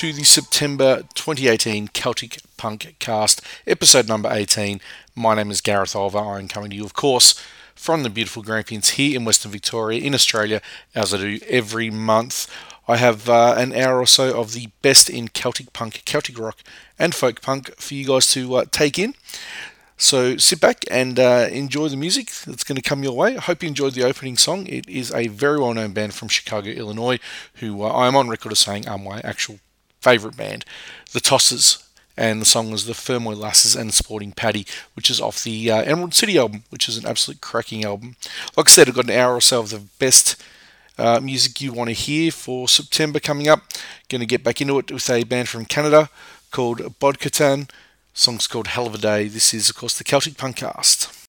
To the September 2018 Celtic Punk Cast, episode number 18. My name is Gareth Oliver. I'm coming to you, of course, from the beautiful Grampians here in Western Victoria, in Australia, as I do every month. I have uh, an hour or so of the best in Celtic punk, Celtic rock, and folk punk for you guys to uh, take in. So sit back and uh, enjoy the music that's going to come your way. I hope you enjoyed the opening song. It is a very well known band from Chicago, Illinois, who uh, I'm on record as saying are my actual favourite band, The Tossers. And the song was The Fermoy Lasses and Sporting Paddy, which is off the uh, Emerald City album, which is an absolute cracking album. Like I said, I've got an hour or so of the best uh, music you want to hear for September coming up. Going to get back into it with a band from Canada called Bodh'aktan. Song's called Hell of a Day. This is, of course, the Celtic Punkcast.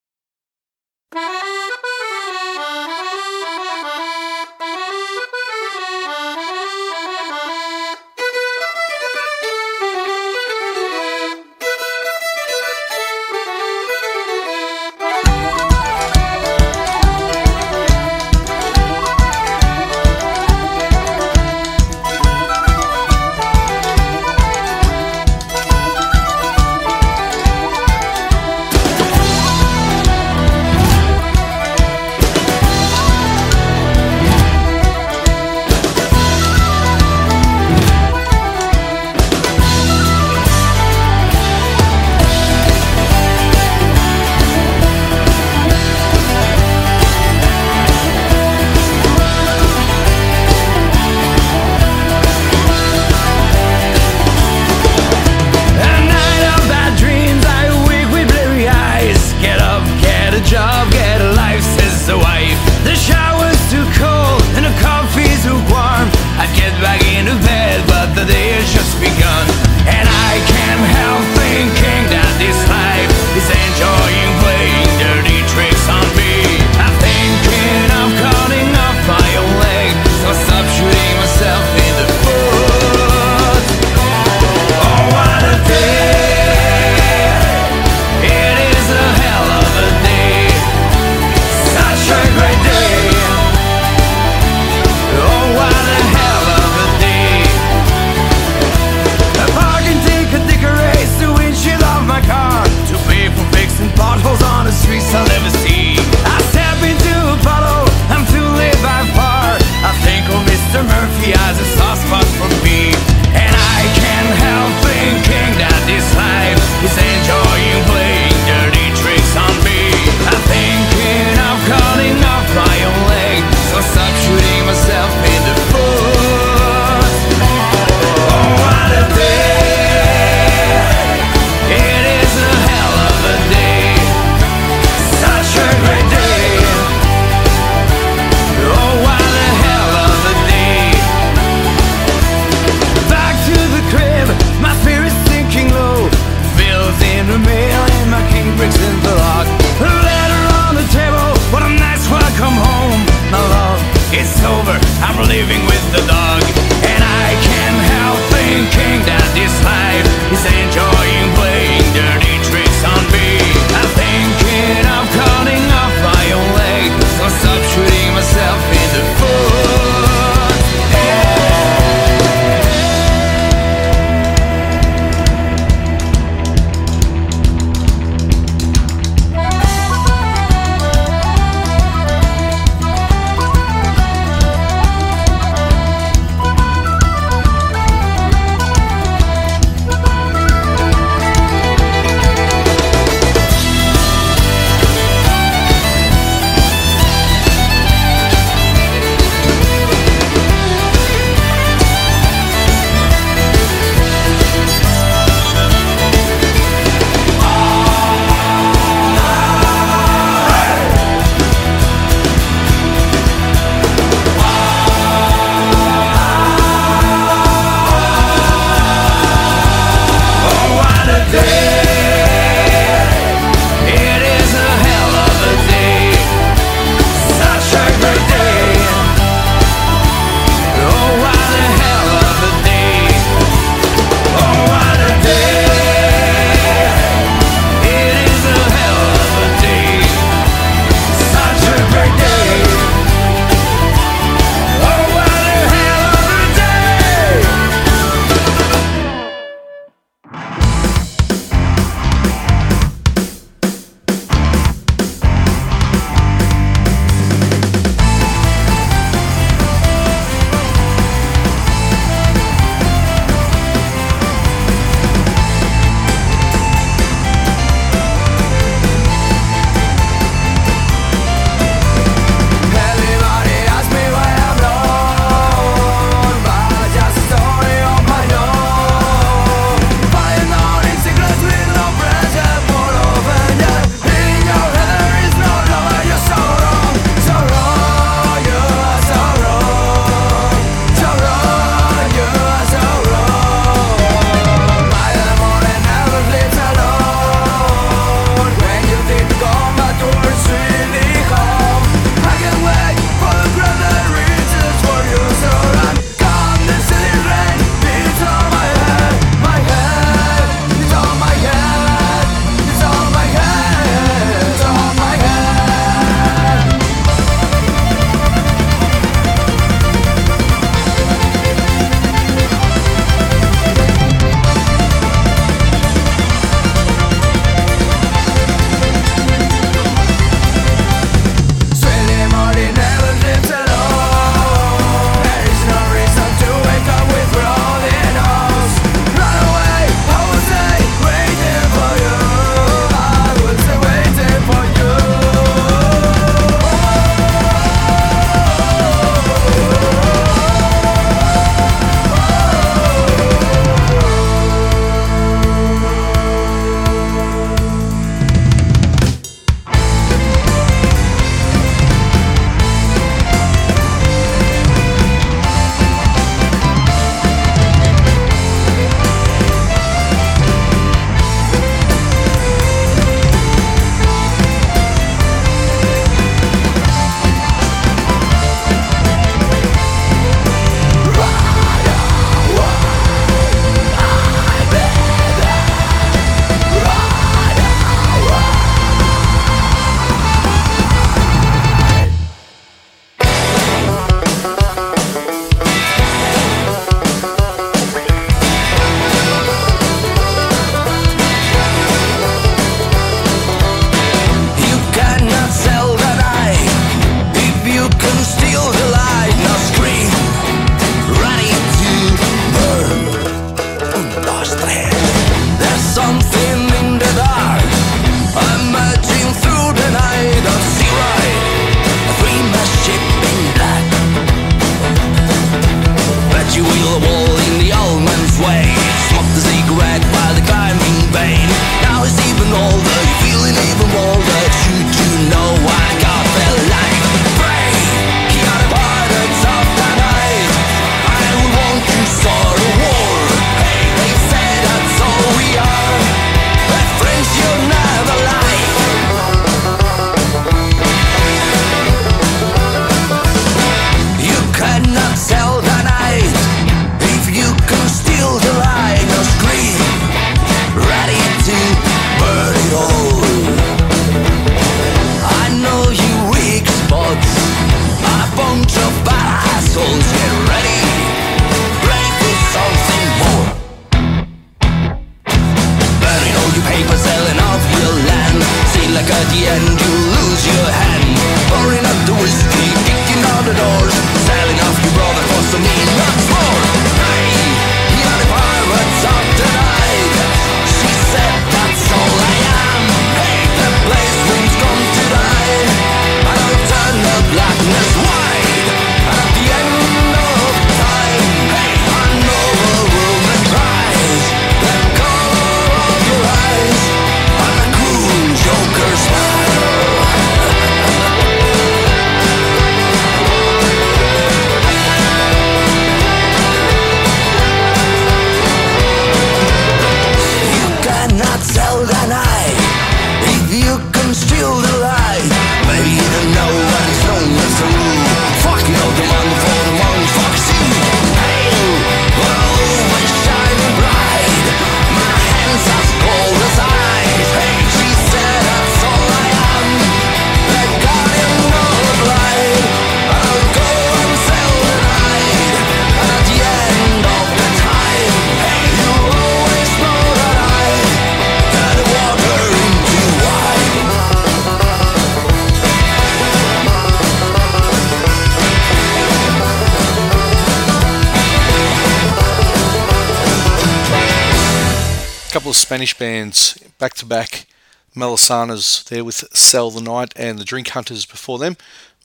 couple of Spanish bands back to back. Melisanas there with Sell the Night and the Drink Hunters before them.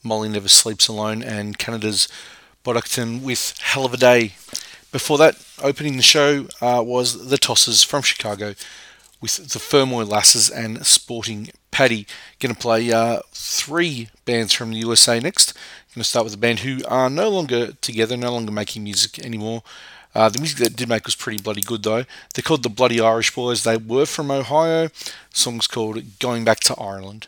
Molly Never Sleeps Alone and Canada's Bodh'aktan with Hell of a Day. Before that, opening the show uh, was The Tossers from Chicago with the Fermoy Lasses and Sporting Paddy. Going to play uh, three bands from the USA next. Going to start with a band who are no longer together, no longer making music anymore. Uh, the music that did make was pretty bloody good though. They're called the Bloody Irish Boys. They were from Ohio. The song's called Going Back to Ireland.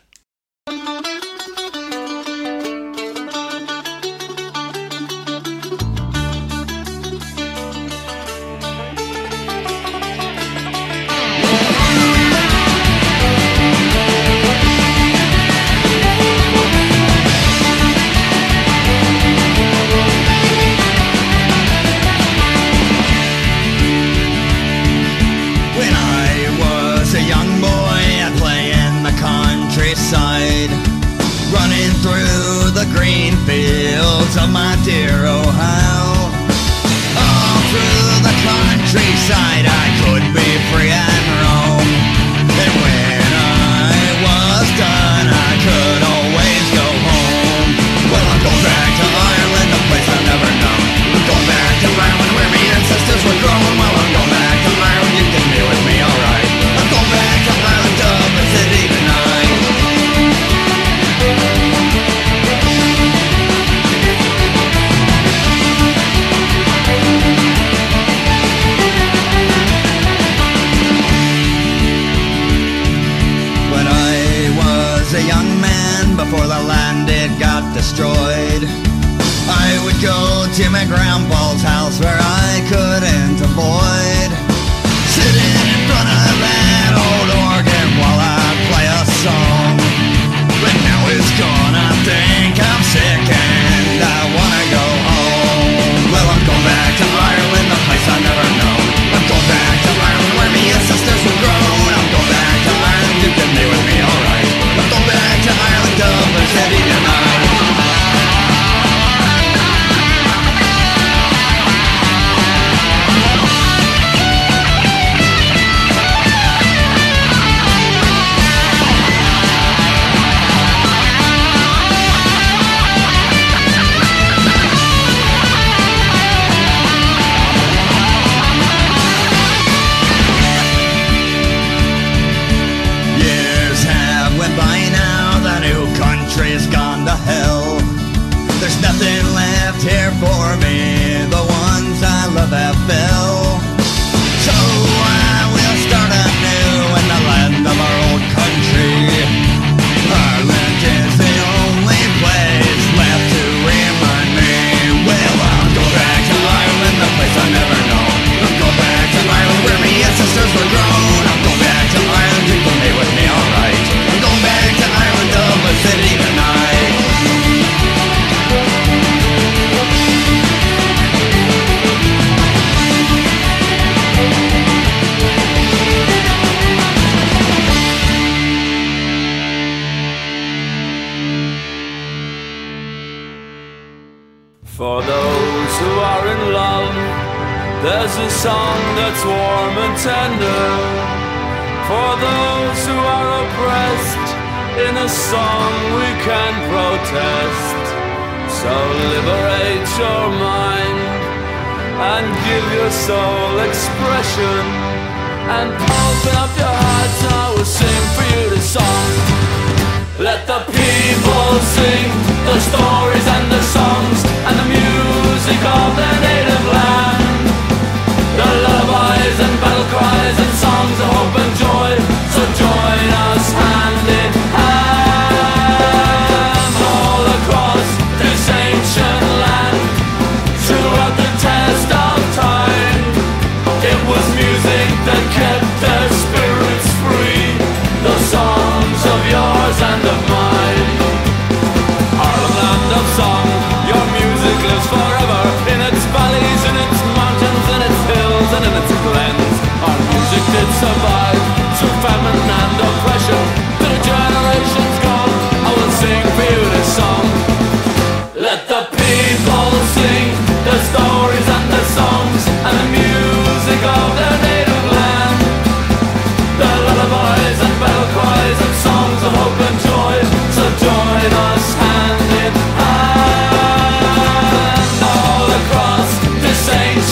the green fields of my dear Ohio. All through the countryside I could be free and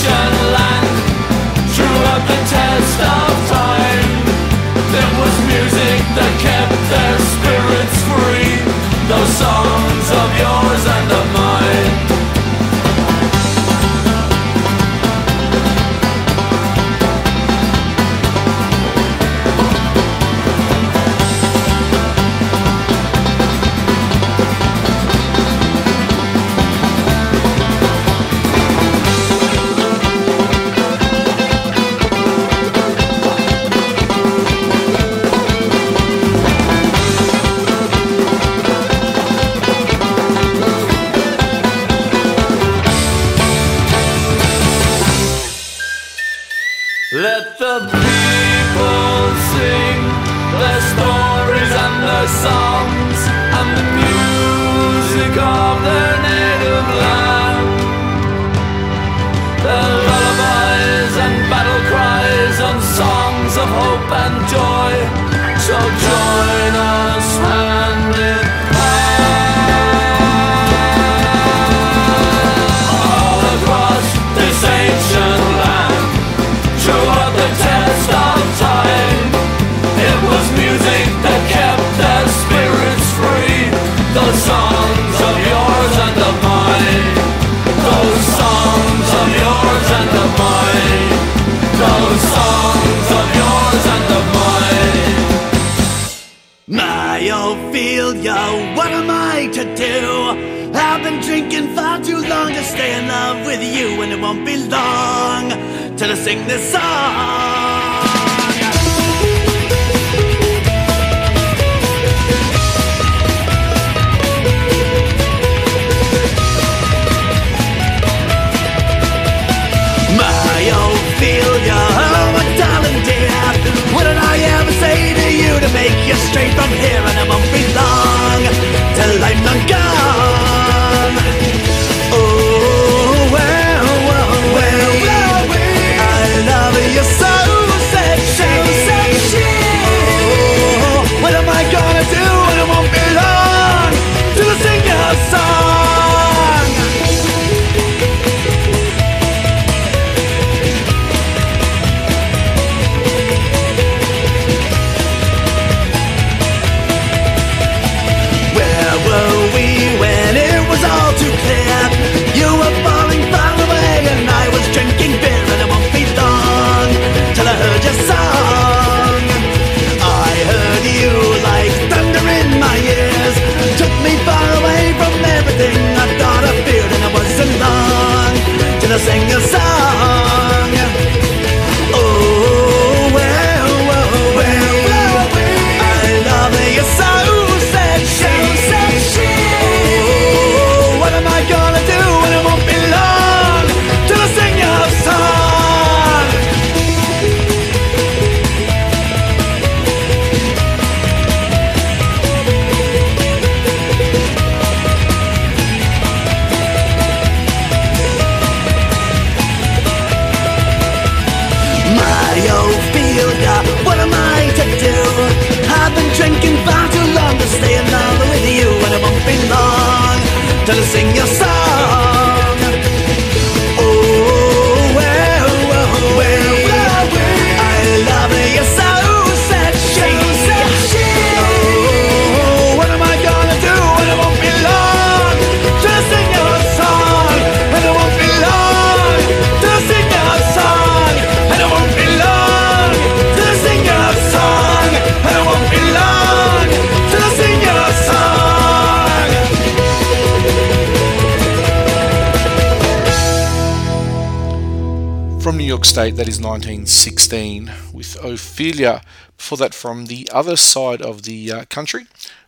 ancient State, that is 1916, with Ophelia. Before that, from the other side of the uh, country,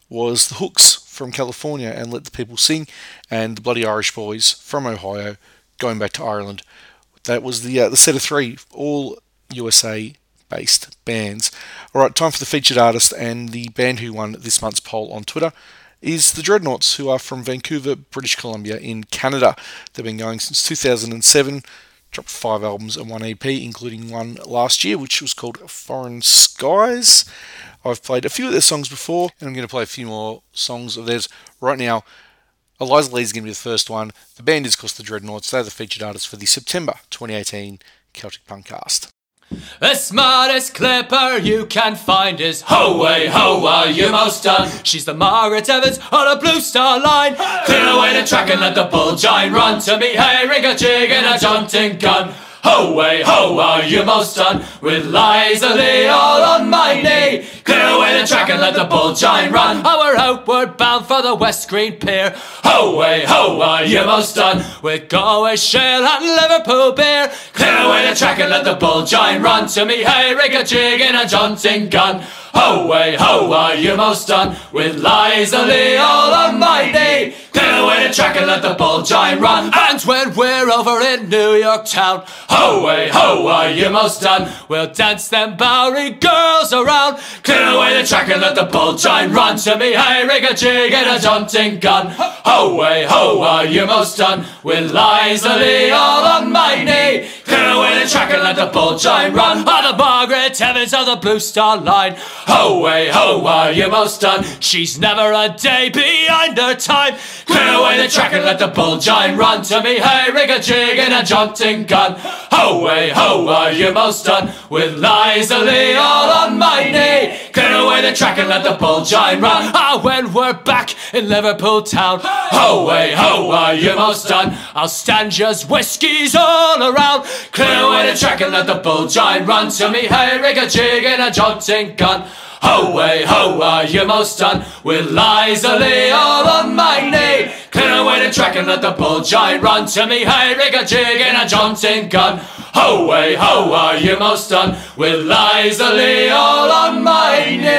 was the Hooks from California and Let the People Sing, and the Bloody Irish Boys from Ohio, going back to Ireland. That was the uh, the set of three, all USA based bands. All right, time for the featured artist and the band who won this month's poll on Twitter is the Dreadnoughts, who are from Vancouver, British Columbia, in Canada. They've been going since 2007, dropped five albums and one EP, including one last year, which was called Foreign Skies. I've played a few of their songs before, and I'm going to play a few more songs of theirs right now. Eliza Lee is going to be the first one. The band is, of course, the Dreadnoughts. They're the featured artists for the September 2018 Celtic Punk Cast. The smartest clipper you can find is Ho way ho are you most done? She's the Margaret Evans on a blue star line. Clear away the track and let the bulgine run to me. Hey, ring a jig and a jaunting gun. Ho way ho are you most done? With Lee all on my knee. Clear away the track and let the bulgine run. Our outward bound for the West Green Pier. Ho way ho are you most done? With Galway Shale and Liverpool beer. Clear away the track and let the bulgine run to me. Hey, rig a jig in a jaunting gun. Ho way ho are you most done? With all on my knee. Clear away the track and let the bulgine run. And when we're over in New York town, ho way ho are you most done? We'll dance them Bowery girls around. Clear away the track and let the bulgine run to me. Hey, rig a jig and a jaunting gun. Ho way ho are you most done? With Liza Lee all knee. Clear away the track and let the bulgine run. On the Margaret Evans of the Blue Star Line. Ho way ho are you most done? She's never a day behind her time. Clear away the track and let the bulgine run to me. Hey, rig a jig and a jaunting gun. Ho way ho are you most done? With Liza Lee all on my knee. Clear away the track and let the bulgine run. Ah, when we're back in Liverpool town. Ho way ho are you most done? I'll stand yours whiskies all around. Clear away the track and let the bull giant run to me. Hey, rig a jig and a jaunting gun. Ho way ho are you most done? With Liza Lee all on my knee. Clear away the track and let the bulgine run to me. Hey, rig a jig and a jaunting gun. Ho way ho are you most done? With Liza Lee all on my knee.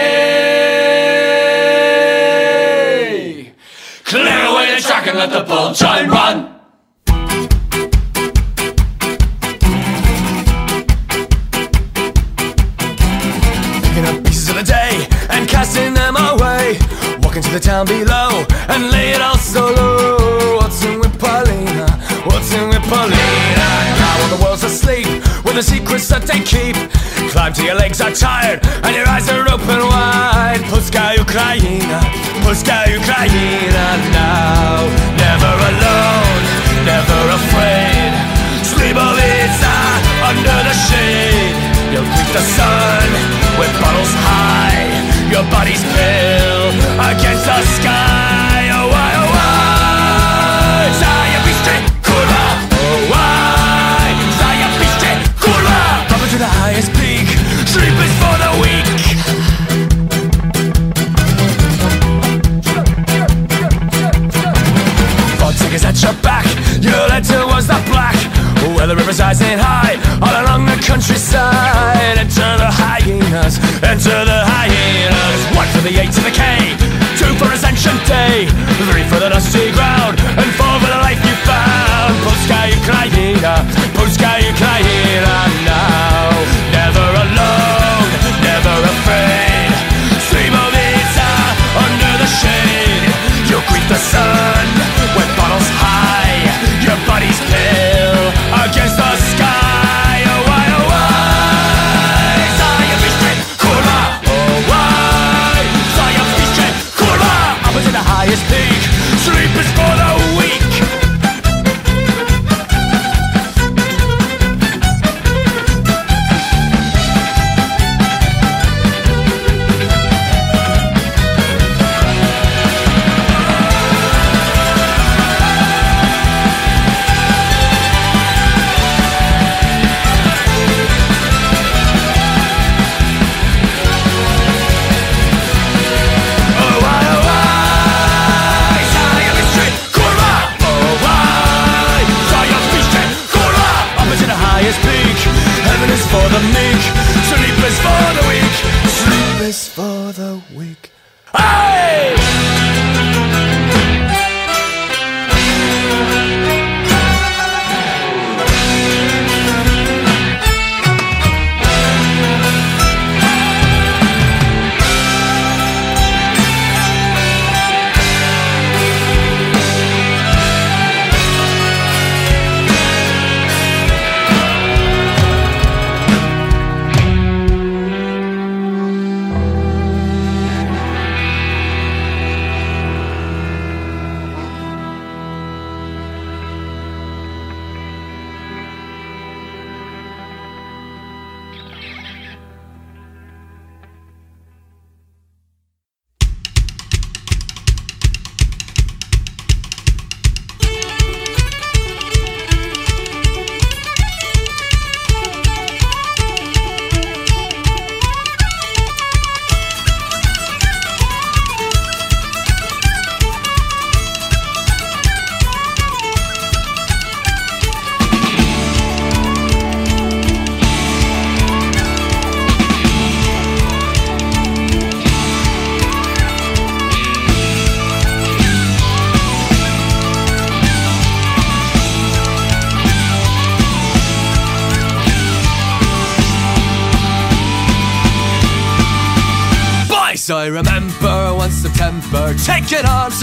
Clear away the track and let the bulgine run. Casting them away. Walking to the town below and lay it all so low. What's in with Paulina? What's in with Paulina? Now when the world's asleep with the secrets that they keep. Climb till your legs are tired and your eyes are open wide. Puska Ukraina, Puska Ukraina now. Never alone, never afraid. Slibovica under the shade. You'll greet the sun with bottles high. Your body's pale against the sky.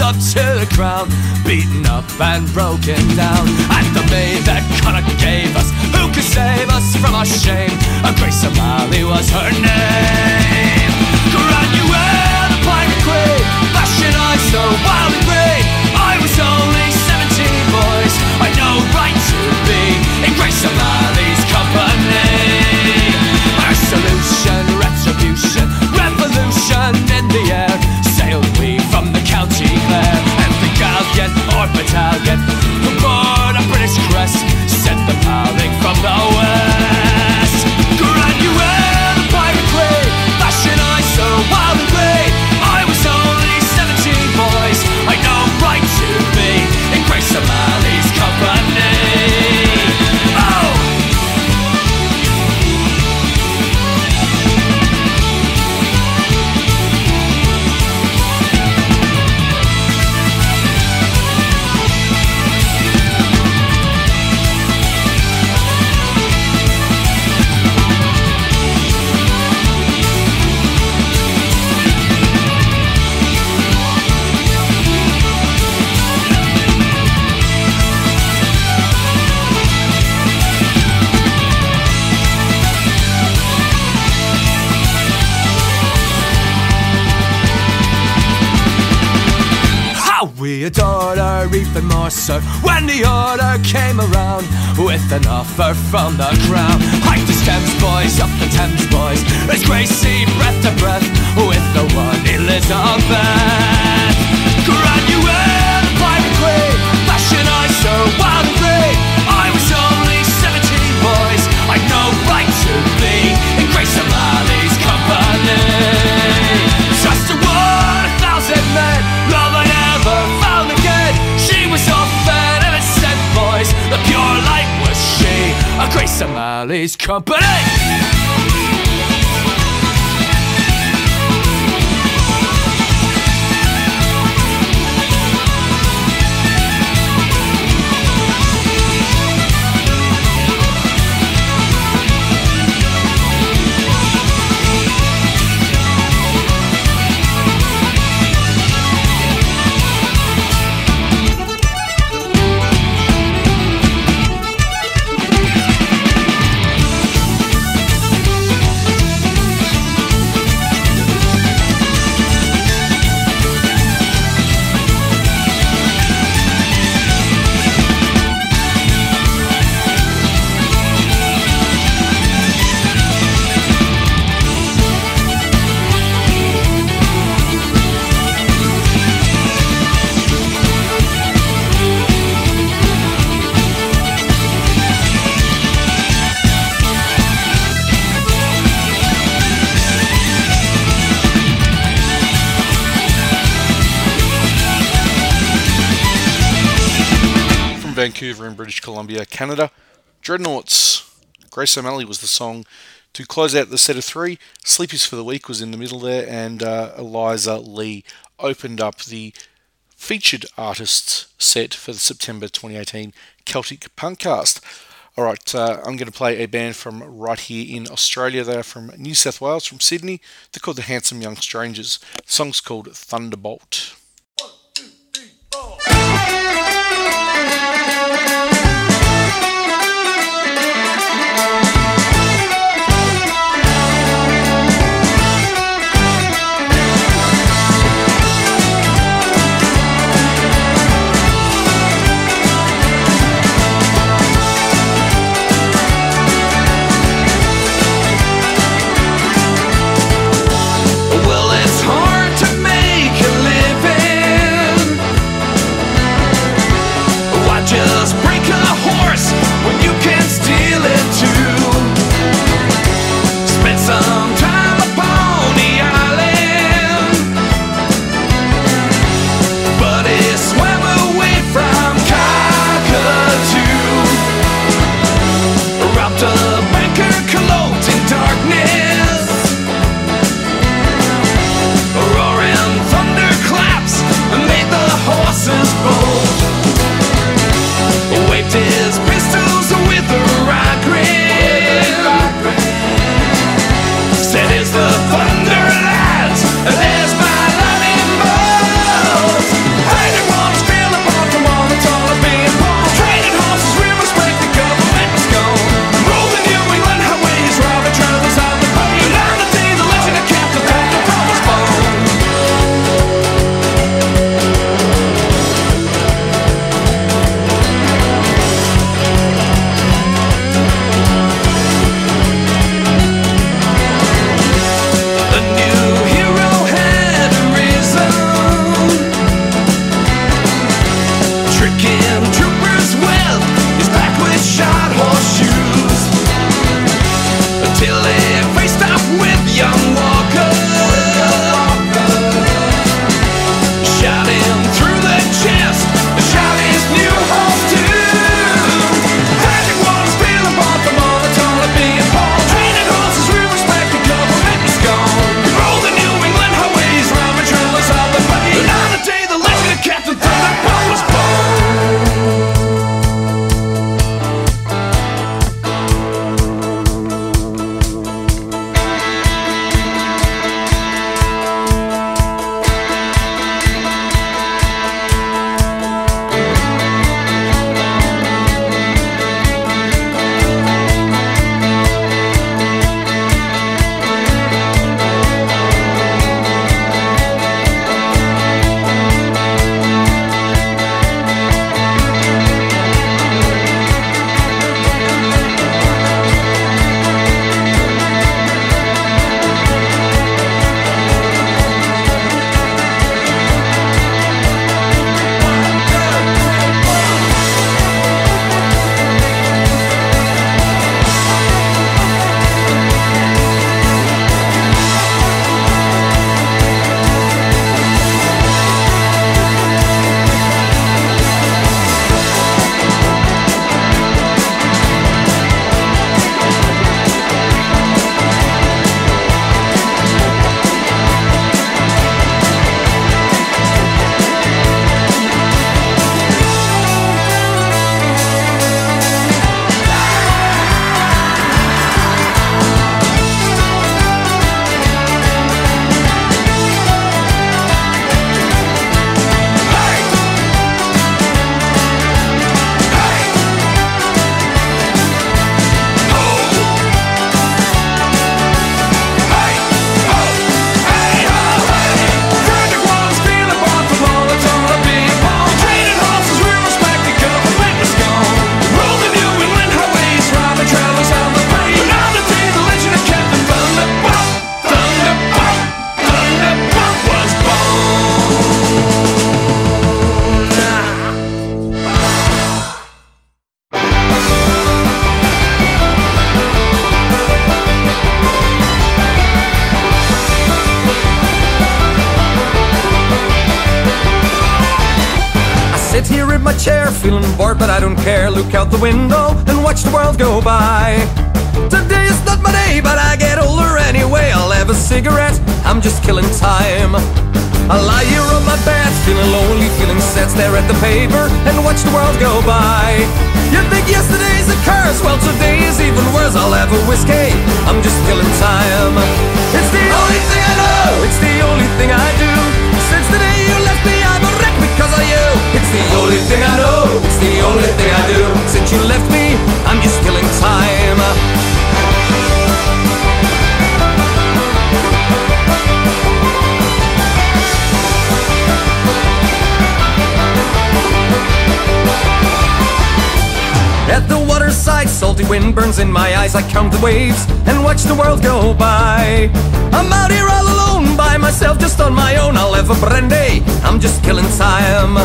us up to the ground, beaten up and broken down. And the maid that Connacht gave us, who could save us from our shame? A Grace O'Malley was her name. British Columbia, Canada. Dreadnoughts. Grace O'Malley was the song to close out the set of three. Sleep Is for the Week was in the middle there, and uh, Eliza Lee opened up the featured artists set for the September 2018 Celtic Punkcast. All right, uh, I'm going to play a band from right here in Australia. They are from New South Wales, from Sydney. They're called the Handsome Young Strangers. The song's called Thunderbolt. chair, feeling bored, but I don't care. Look out the window and watch the world go by. Today is not my day, but I get older anyway. I'll have a cigarette, I'm just killing time. I lie here on my bed, feeling lonely, feeling sad. Stare at the paper and watch the world go by. You think yesterday's a curse? Well, today is even worse. I'll have a whiskey, I'm just killing time. It's the only thing I know, it's the only thing I do. It's the only thing I know, it's the only thing I do. Since you left me, I'm just killing time. At the waterside, salty wind burns in my eyes. I count the waves and watch the world go by. I'm out here all alone by myself, just on my own. I'll have a brandy, I'm just killing time.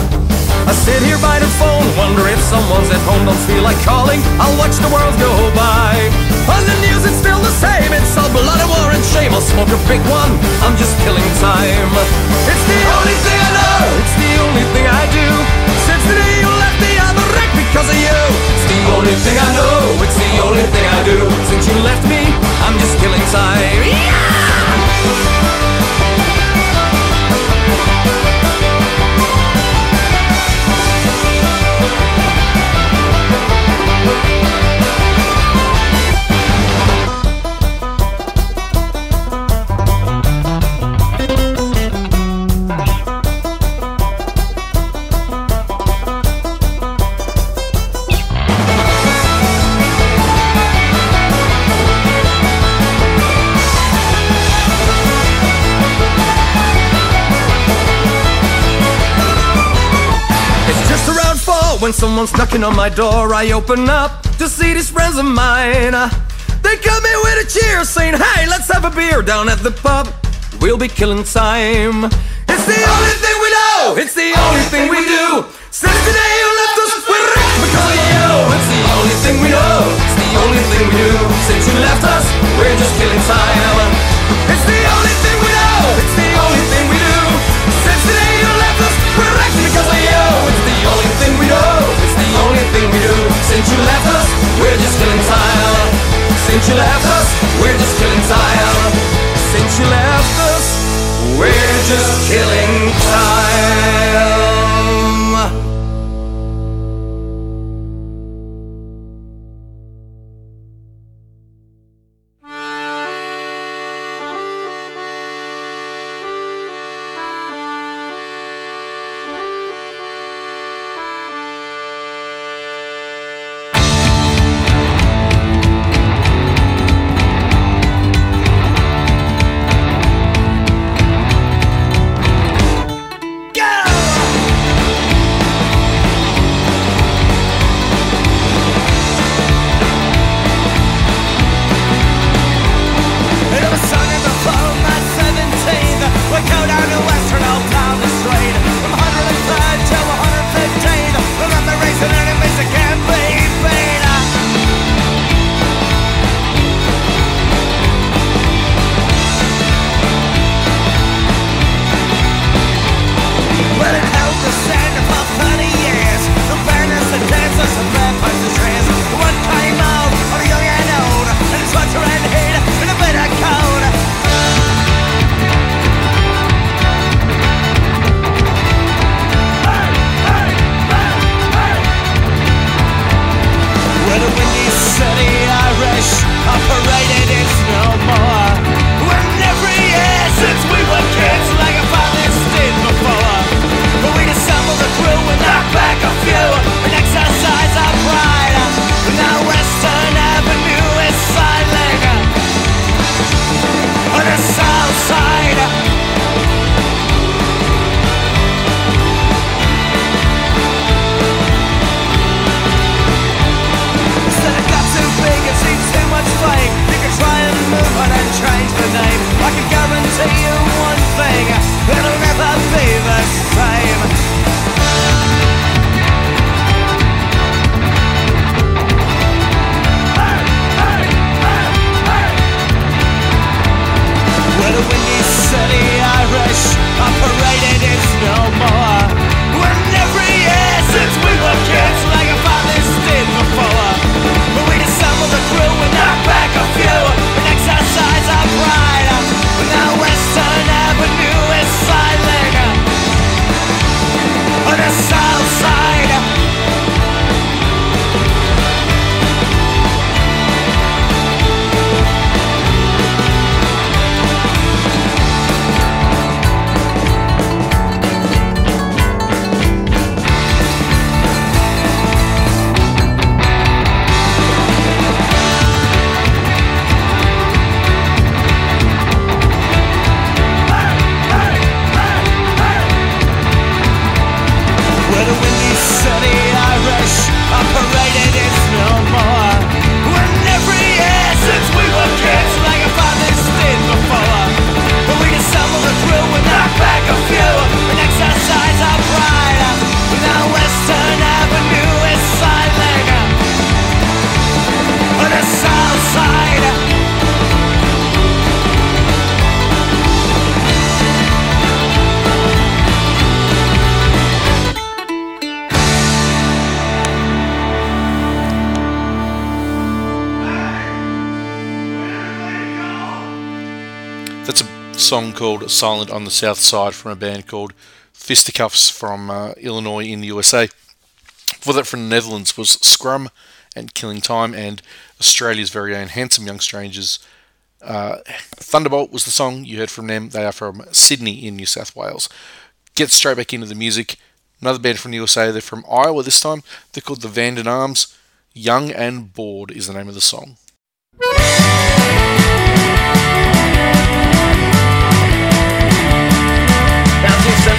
I sit here by the phone, wonder if someone's at home. Don't feel like calling, I'll watch the world go by. On the news, it's still the same. It's all blood and war and shame. I'll smoke a big one, I'm just killing time. It's the only thing I know, it's the only thing I do. Because of you. It's the only thing I know, it's the only thing I do. Since you left me, I'm just killing time. Yeah! When someone's knocking on my door. I open up to see these friends of mine. Uh, They come in with a cheer saying, Hey, let's have a beer down at the pub. We'll be killing time. It's the only thing we know, it's the only thing we do. Since the day you left us, we're wrecked because of you. It's the only thing we know, it's the only thing we do. Since you left us, we're just killing time. Since you left us, we're just killing time. Since you left us, we're just killing time. Since you left us, we're just killing time. Song called Silent on the South Side from a band called Fisticuffs from uh, Illinois in the USA. For that from the Netherlands was Scrum and Killing Time, and Australia's very own Handsome Young Strangers. Uh, Thunderbolt was the song you heard from them. They are from Sydney in New South Wales. Get straight back into the music. Another band from the USA, they're from Iowa this time. They're called the Vandon Arms. Young and Bored is the name of the song.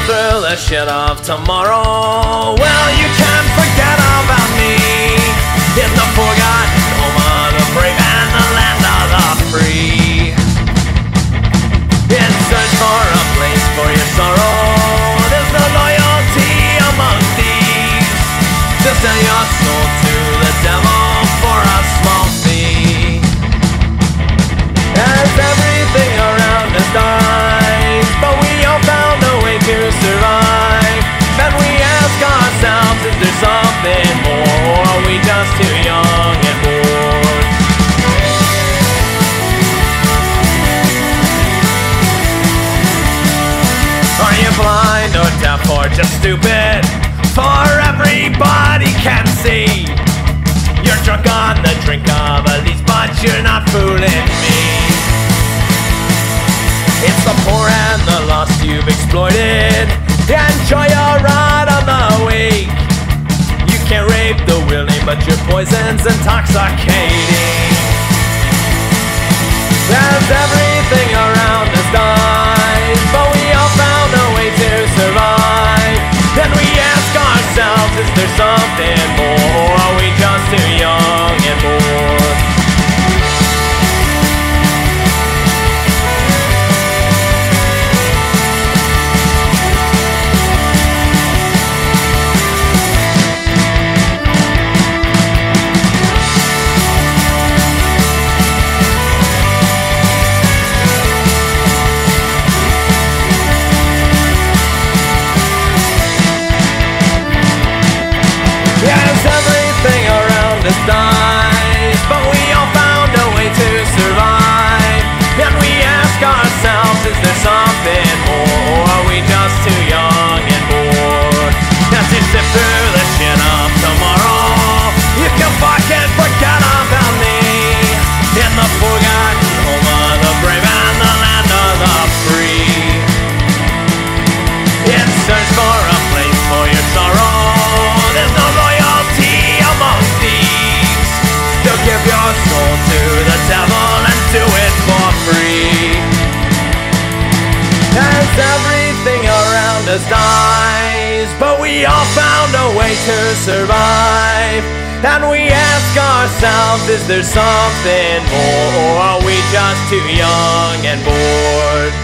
Through the shit of tomorrow. Well, you can't forget about me in the forgotten home of the brave and the land of the free. In search for a place for your sorrow, there's no loyalty among thieves. To sell your soul to the devil for a small fee. As everything around us dies, or just stupid? For everybody can see. You're drunk on the drink of a least, but you're not fooling me. It's the poor and the lost you've exploited. Enjoy your ride on the weak. You can't rape the willing, but your poison's intoxicating. As everything us dies, but we all found a way to survive. And we ask ourselves, is there something more, or are we just too young and bored?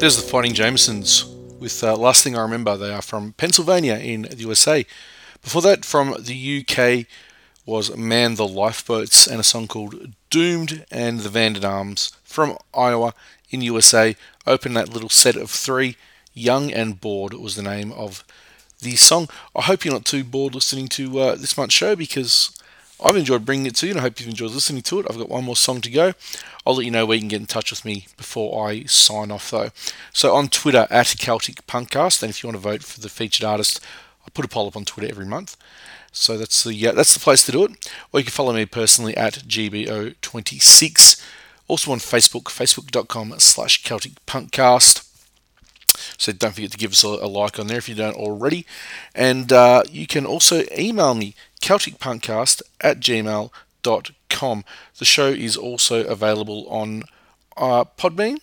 There's the Fighting Jamesons with uh, Last Thing I Remember. They are from Pennsylvania in the USA. Before that, from the UK was Man the Lifeboats and a song called Doomed and the Vandon Arms from Iowa in USA. Open that little set of three. Young and Bored was the name of the song. I hope you're not too bored listening to uh, this month's show because I've enjoyed bringing it to you and I hope you've enjoyed listening to it. I've got one more song to go. I'll let you know where you can get in touch with me before I sign off though. So on Twitter at Celtic Punkcast, and if you want to vote for the featured artist, I put a poll up on Twitter every month. So that's the uh, that's the place to do it. Or you can follow me personally at GBO26. Also on Facebook, facebook.com slash Celtic Punkcast. So don't forget to give us a, a like on there if you don't already. And uh, you can also email me, CelticPunkcast at gmail.com. The show is also available on uh, Podbean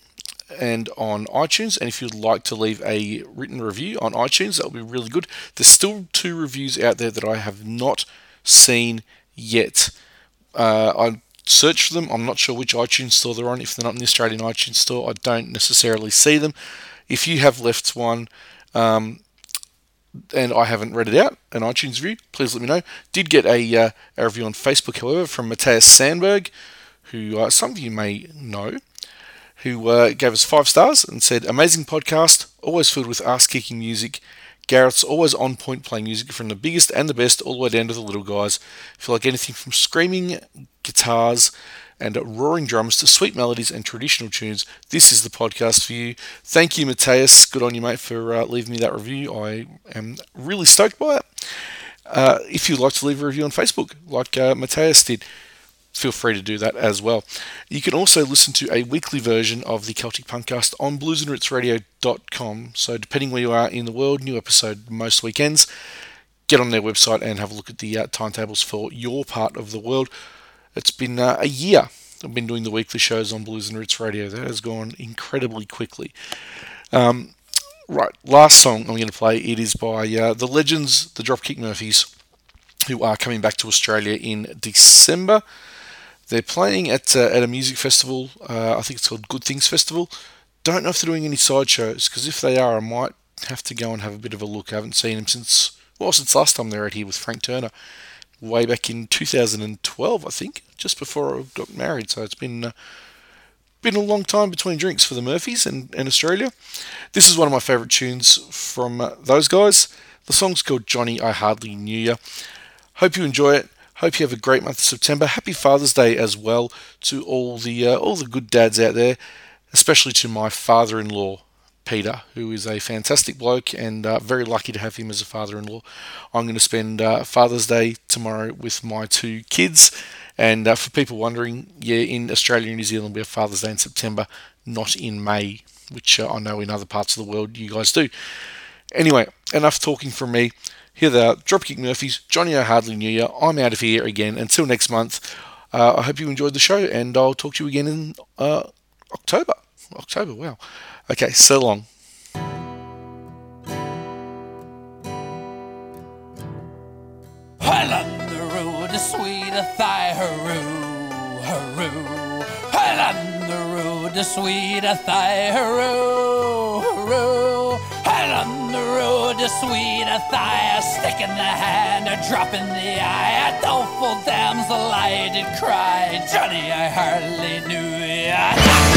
and on iTunes. And if you'd like to leave a written review on iTunes, that would be really good. There's still two reviews out there that I have not seen yet. Uh, I searched for them. I'm not sure which iTunes store they're on. If they're not in the Australian iTunes store, I don't necessarily see them. If you have left one um, and I haven't read it out, an iTunes review, please let me know. Did get a, uh, a review on Facebook, however, from Matthias Sandberg, who uh, some of you may know, who uh, gave us five stars and said, Amazing podcast, always filled with ass kicking music. Gareth's always on point playing music from the biggest and the best all the way down to the little guys. If you like anything from screaming guitars and roaring drums to sweet melodies and traditional tunes, this is the podcast for you. Thank you, Matthias. Good on you, mate, for uh, leaving me that review. I am really stoked by it. Uh, if you'd like to leave a review on Facebook, like uh, Matthias did, feel free to do that as well. You can also listen to a weekly version of the Celtic Punkcast on bluesandrootsradio.com. So, depending where you are in the world, new episode most weekends. Get on their website and have a look at the uh, timetables for your part of the world. It's been uh, a year I've been doing the weekly shows on Blues and Roots Radio. That has gone incredibly quickly. Um, right, last song I'm going to play. It is by uh, the legends, the Dropkick Murphys, who are coming back to Australia in December. They're playing at uh, at a music festival. Uh, I think it's called Good Things Festival. Don't know if they're doing any side shows because if they are, I might have to go and have a bit of a look. I haven't seen them since well since last time they were out here with Frank Turner, way back in 2012, I think, just before I got married. So it's been uh, been a long time between drinks for the Murphys and, and Australia. This is one of my favourite tunes from uh, those guys. The song's called Johnny I Hardly Knew Ya. Hope you enjoy it. Hope you have a great month of September. Happy Father's Day as well to all the uh, all the good dads out there, especially to my father-in-law Peter, who is a fantastic bloke and uh, very lucky to have him as a father-in-law. I'm going to spend uh, Father's Day tomorrow with my two kids. And uh, for people wondering, yeah, in Australia and New Zealand we have Father's Day in September, not in May, which uh, I know in other parts of the world you guys do. Anyway, enough talking from me. Here they are, Dropkick Murphys, Johnny Hardly Knew Ya. I'm out of here again. Until next month, uh, I hope you enjoyed the show, and I'll talk to you again in uh, October. October, wow. Okay, so long. Well, on the road to sweet a thigh, hurroo, hurroo. Well, on the road to sweet Athy, hurroo, hurroo. Well, on the road to sweet a thigh, a stick in the hand, a drop in the eye, a doleful damsel I did cry. Johnny, I hardly knew ya.